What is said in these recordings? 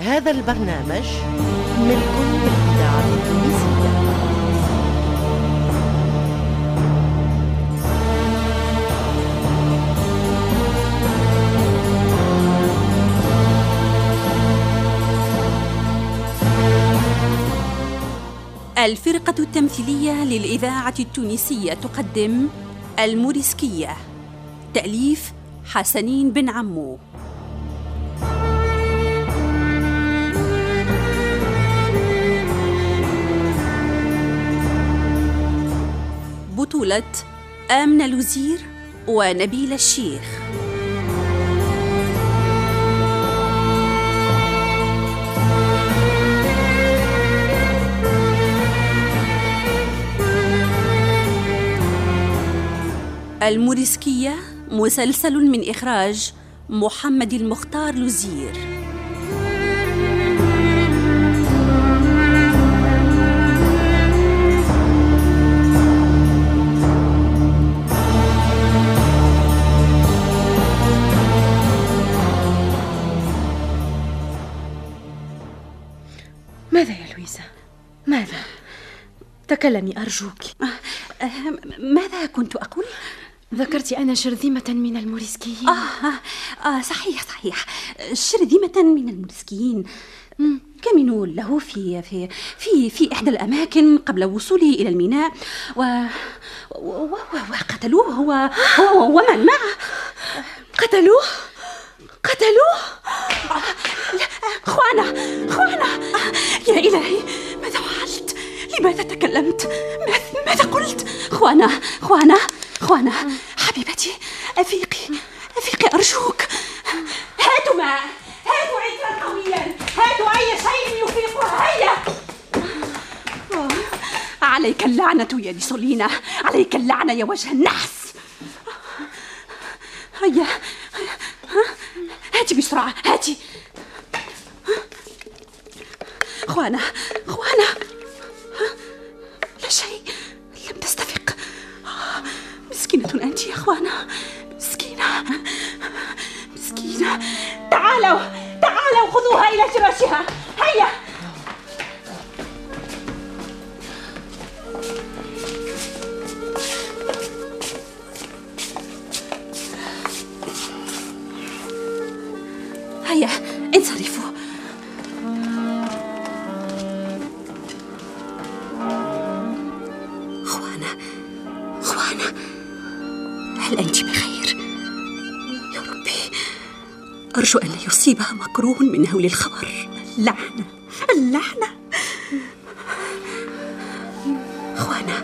هذا البرنامج ملك للإذاعة الفرقة التمثيلية للإذاعة التونسية تقدم الموريسكية تأليف حسنين بن عمو. بطولة آمنة لوزير ونبيل الشيخ. الموريسكية مسلسل من إخراج محمد المختار لوزير. تكلمي أرجوك. أه، أه، ماذا كنت أقول؟ ذكرت أنا شرذمة من الموريسكيين. آه, آه, آه صحيح صحيح. شرذمة من الموريسكيين. كمنوا له في في في في إحدى الأماكن قبل وصوله إلى الميناء و, و... و... وقتلوه هو هو ومن معه. قتلوه؟ قتلوه؟ خوانا خوانا يا فعلت لماذا تكلمت؟ ماذا قلت؟ خوانا خوانا خوانا حبيبتي أفيقي أفيقي أرجوك. هاتوا ماء هاتوا عطرا قويا. هاتوا أي شيء يفيقها هيا. عليك اللعنة يا ديسولينا عليك اللعنة يا وجه النحس. هيا. هاتي بسرعة. هاتي. خوانا خوانا مسكينة أنت يا أخوانا. مسكينة. مسكينة. تعالوا. تعالوا خذوها إلى فراشها. هيا. هيا انصرفوا. خوانا خوانا هل أنت بخير؟ يا ربي أرجو أن لا يصيبها مكروه من هول الخبر. اللعنة اللعنة. خوانا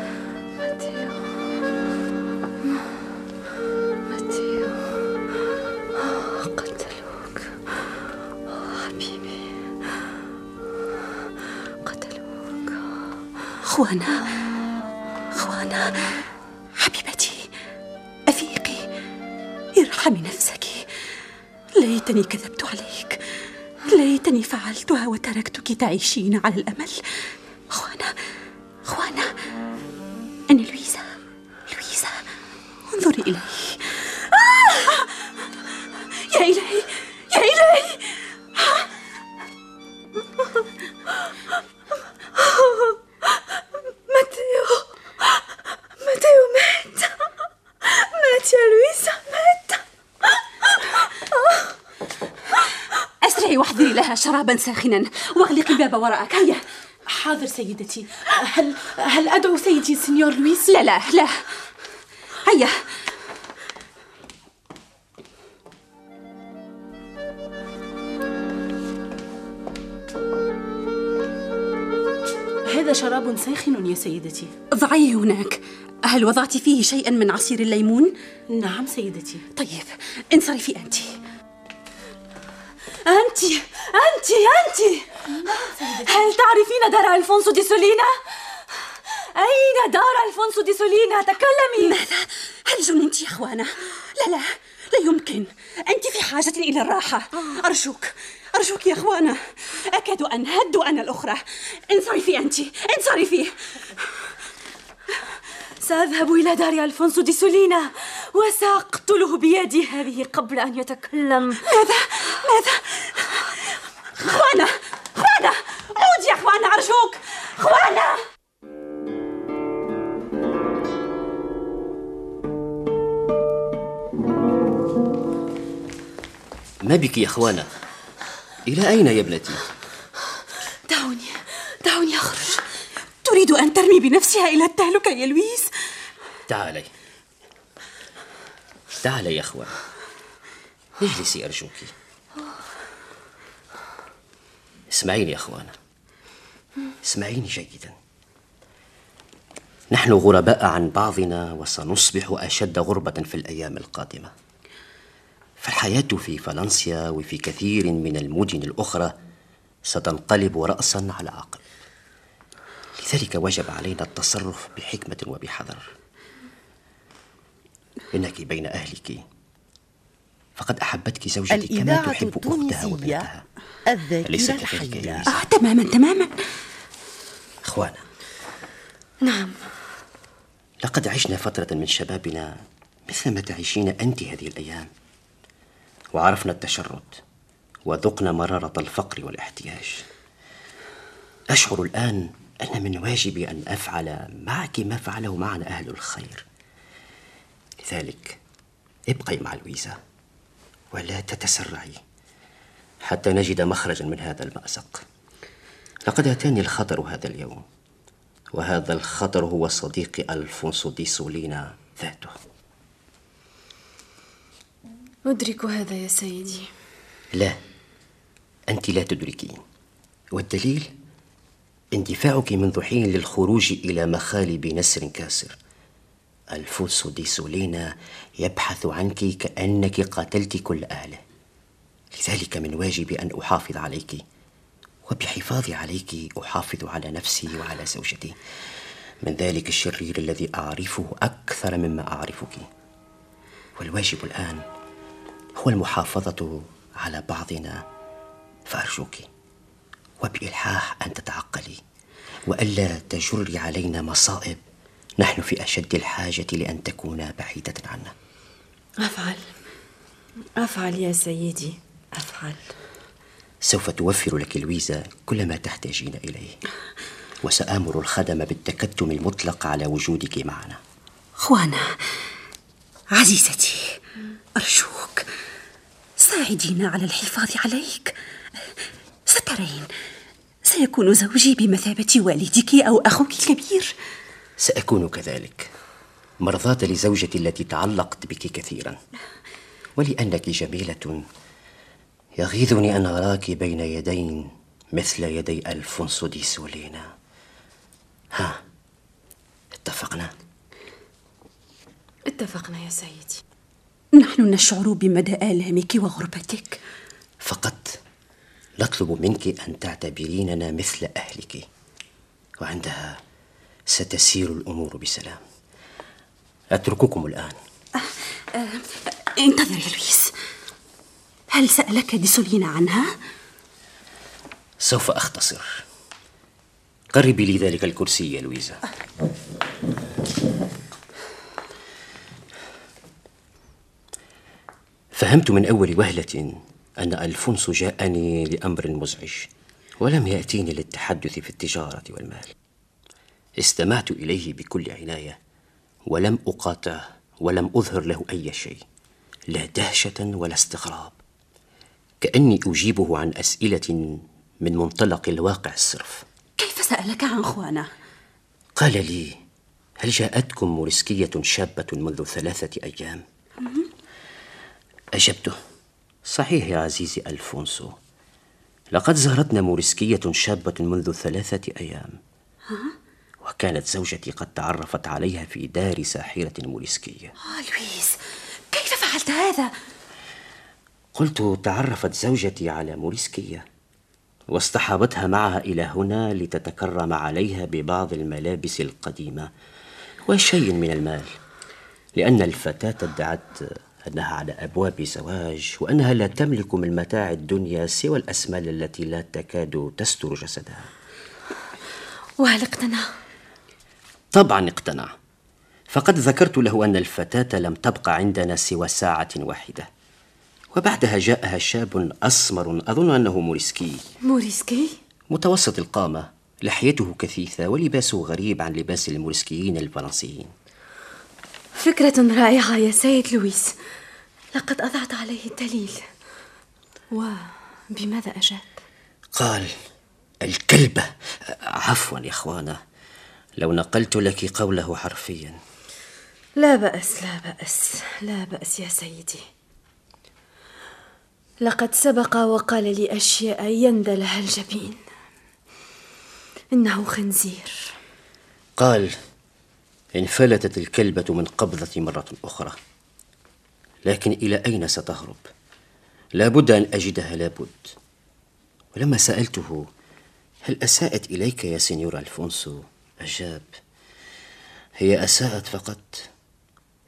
ماتيو قتلوك. ارحمي نفسك. ليتني كذبت عليك. ليتني فعلتها وتركتك تعيشين على الأمل. خوانا خوانا أنا لويزا لويزا انظري إلي. لها شرابا ساخنا. واغلقي الباب وراءك. هيا. حاضر سيدتي. هل هل أدعو سيدي سينيور لويس؟ لا لا لا. هيا. هذا شراب ساخن يا سيدتي. ضعيه هناك. هل وضعت فيه شيئا من عصير الليمون؟ نعم سيدتي. طيب انصرفي أنت. أنت! أنت أنت! هل تعرفين دار ألفونسو دي سولينا؟ أين دار ألفونسو دي سولينا؟ تكلمي! ماذا؟ هل جننت يا أخوانا؟ لا لا لا يمكن. أنت في حاجة إلى الراحة. أرجوك أرجوك يا أخوانا. أكاد أنهد أنا الأخرى. انصرفي أنت انصرفي! سأذهب إلى دار ألفونسو دي سولينا وسأقتله بيدي هذه قبل أن يتكلم. ماذا؟ ماذا؟ خوانا خوانا عود يا خوانا أرجوك خوانا ما بك يا خوانا إلى أين يا ابنتي؟ دعوني دعوني أخرج تريد أن ترمي بنفسها إلى التهلكة يا لويس؟ تعالي. تعالي يا أخوان اجلسي أرجوكِ اسمعيني يا اخوانا. اسمعيني جيدا. نحن غرباء عن بعضنا وسنصبح أشد غربة في الأيام القادمة. فالحياة في فالنسيا وفي كثير من المدن الأخرى ستنقلب راسا على عقب لذلك وجب علينا التصرف بحكمة وبحذر. إنك بين أهلك فقد أحبتك زوجتك كما تحب أختها التونسية وبنتها. الذاكرة الحية؟ آه تماما تماما. إخوانا. نعم. لقد عشنا فترة من شبابنا مثل ما تعيشين أنت هذه الأيام. وعرفنا التشرد وذقنا مرارة الفقر والاحتياج. أشعر الآن أن من واجبي أن أفعل معك ما فعله معنا أهل الخير. لذلك ابقي مع لويزا. ولا تتسرعي حتى نجد مخرجا من هذا المأزق لقد أتاني الخطر هذا اليوم وهذا الخطر هو صديقي ألفونسو دي سولينا ذاته. أدرك هذا يا سيدي. لا أنت لا تدركين والدليل اندفاعك منذ حين للخروج إلى مخالب نسر كاسر. ألفونسو دي سولينا يبحث عنك كأنك قاتلت كل أهله. لذلك من واجبي أن أحافظ عليك وبحفاظي عليك أحافظ على نفسي وعلى زوجتي. من ذلك الشرير الذي أعرفه أكثر مما أعرفك. والواجب الآن هو المحافظة على بعضنا فأرجوك وبإلحاح أن تتعقلي وألا تجري علينا مصائب نحن في أشد الحاجة لأن تكون بعيدة عنا. أفعل. أفعل يا سيدي. أفعل. سوف توفر لك لويزا كل ما تحتاجين إليه. وسآمر الخدم بالتكتم المطلق على وجودك معنا. خوانا عزيزتي أرجوك ساعدينا على الحفاظ عليك. سترين سيكون زوجي بمثابة والدك أو أخوك الكبير. سأكون كذلك. مرضاة لزوجتي التي تعلقت بك كثيرا. ولأنك جميلة يغيظني أن أراك بين يدين مثل يدي ألفونسو دي سولينا ها اتفقنا؟ اتفقنا يا سيدي. نحن نشعر بمدى آلامك وغربتك. فقط نطلب منك أن تعتبريننا مثل أهلك. وعندها ستسير الأمور بسلام. أترككم الآن. انتظر يا لويس. هل سألك ديسولينا عنها؟ سوف أختصر. قربي لي ذلك الكرسي يا لويزا. فهمت من أول وهلة أن ألفونسو جاءني لأمر مزعج ولم يأتيني للتحدث في التجارة والمال. استمعت إليه بكل عناية ولم أقاطعه ولم أظهر له أي شيء لا دهشة ولا استغراب. كأني أجيبه عن أسئلة من منطلق الواقع الصرف. كيف سألك عن خوانا؟ قال لي هل جاءتكم موريسكية شابة منذ ثلاثة أيام؟ أجبته. صحيح يا عزيزي ألفونسو لقد زارتنا موريسكية شابة منذ ثلاثة أيام. وكانت زوجتي قد تعرفت عليها في دار ساحرة موريسكية آه لويس كيف فعلت هذا؟ قلت تعرفت زوجتي على موريسكية واصطحبتها معها إلى هنا لتتكرم عليها ببعض الملابس القديمة وشيء من المال لأن الفتاة ادعت أنها على أبواب زواج وأنها لا تملك من متاع الدنيا سوى الأسمال التي لا تكاد تستر جسدها وهل اقتنع؟ طبعا اقتنع. فقد ذكرت له أن الفتاة لم تبقى عندنا سوى ساعة واحدة. وبعدها جاءها شاب أسمر أظن أنه موريسكي. موريسكي؟ متوسط القامة. لحيته كثيفة ولباسه غريب عن لباس الموريسكيين الفرنسيين. فكرة رائعة يا سيد لويس. لقد أضعت عليه الدليل. وبماذا أجاب؟ قال الكلبة عفوا يا إخوانا لو نقلت لك قوله حرفيا. لا بأس لا بأس لا بأس يا سيدي. لقد سبق وقال لي أشياء يندى لها الجبين. إنه خنزير. قال انفلتت الكلبة من قبضتي مرة أخرى. لكن إلى أين ستهرب؟ لابد أن أجدها لابد ولما سألته هل أساءت إليك يا سينيور ألفونسو؟ أجاب هي أساءت فقط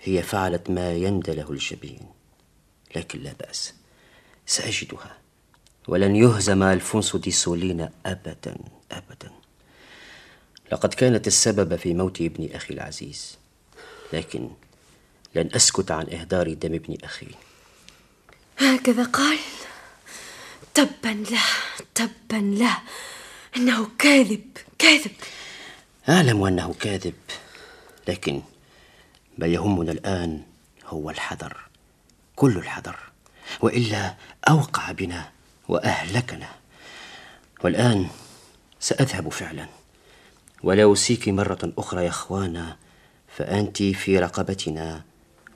هي فعلت ما يندى له الجبين لكن لا بأس سأجدها ولن يهزم ألفونسو دي سولينا أبدا أبدا. لقد كانت السبب في موت ابن أخي العزيز لكن لن أسكت عن إهدار دم ابن أخي. هكذا قال تبا له تبا له إنه كاذب كاذب. أعلم أنه كاذب لكن ما يهمنا الآن هو الحذر كل الحذر وإلا أوقع بنا وأهلكنا. والآن سأذهب فعلا ولا أوصيك مرة أخرى يا أخوانا فأنت في رقبتنا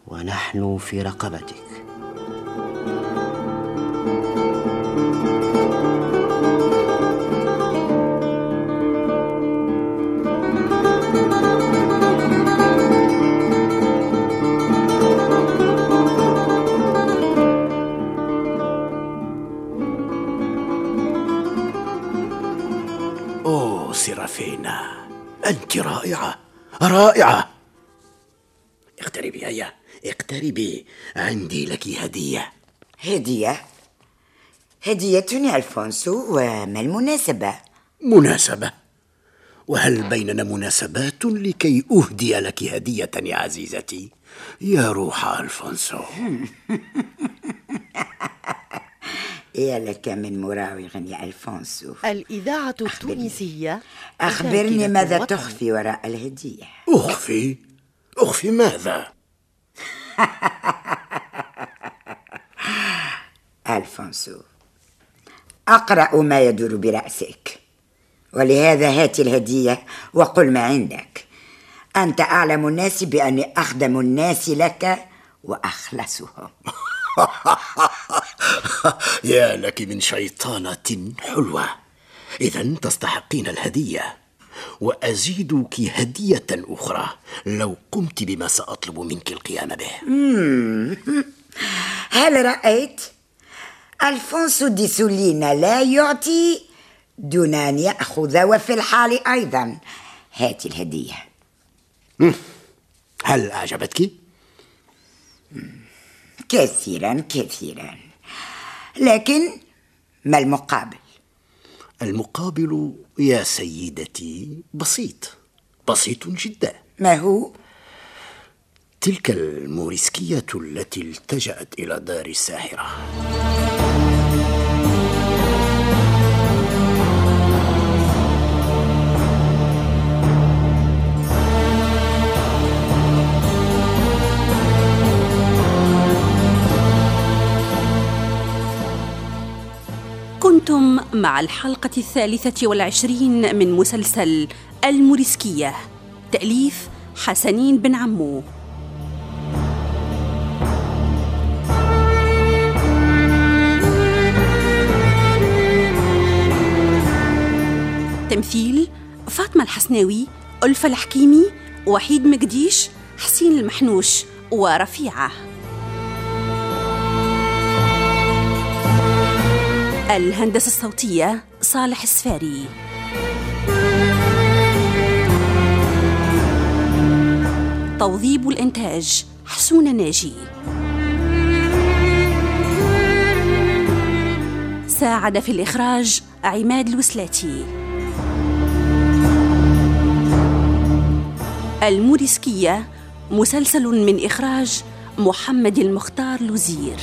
ونحن في رقبتك. أنت رائعة رائعة. اقتربي هيا اقتربي. عندي لك هدية. هدية؟ هدية يا ألفونسو وما المناسبة؟ مناسبة. وهل بيننا مناسبات لكي أهدي لك هدية يا عزيزتي؟ يا روح ألفونسو. يا لك من مراوغ يا ألفونسو؟ الإذاعة التونسية. أخبرني ذاكرة ماذا الوطن. تخفي وراء الهدية؟ أخفي؟ أخفي ماذا؟ ألفونسو أقرأ ما يدور برأسك ولهذا هات الهدية وقل ما عندك. أنت أعلم الناس بأني أخدم الناس لك وأخلصهم. يا لك من شيطانة حلوة. إذا تستحقين الهدية. وأزيدك هدية أخرى لو قمت بما سأطلب منك القيام به. هل رأيت؟ ألفونسو دي سولينا لا يعطي دون أن يأخذ وفي الحال أيضا. هات الهدية. هل أعجبتك؟ كثيرا كثيرا. لكن ما المقابل؟ المقابل يا سيدتي بسيط بسيط جدا ما هو؟ تلك الموريسكية التي التجأت إلى دار الساحرة مع الحلقة الثالثة والعشرين من مسلسل الموريسكية. تأليف حسنين بن عمو. تمثيل فاطمة الحسناوي ألفة الحكيمي وحيد مقديش حسين المحنوش ورفيعة. الهندسة الصوتية صالح السفاري. توظيب الإنتاج حسون ناجي. ساعد في الإخراج عماد الوسلاتي. الموريسكية مسلسل من إخراج محمد المختار لوزير.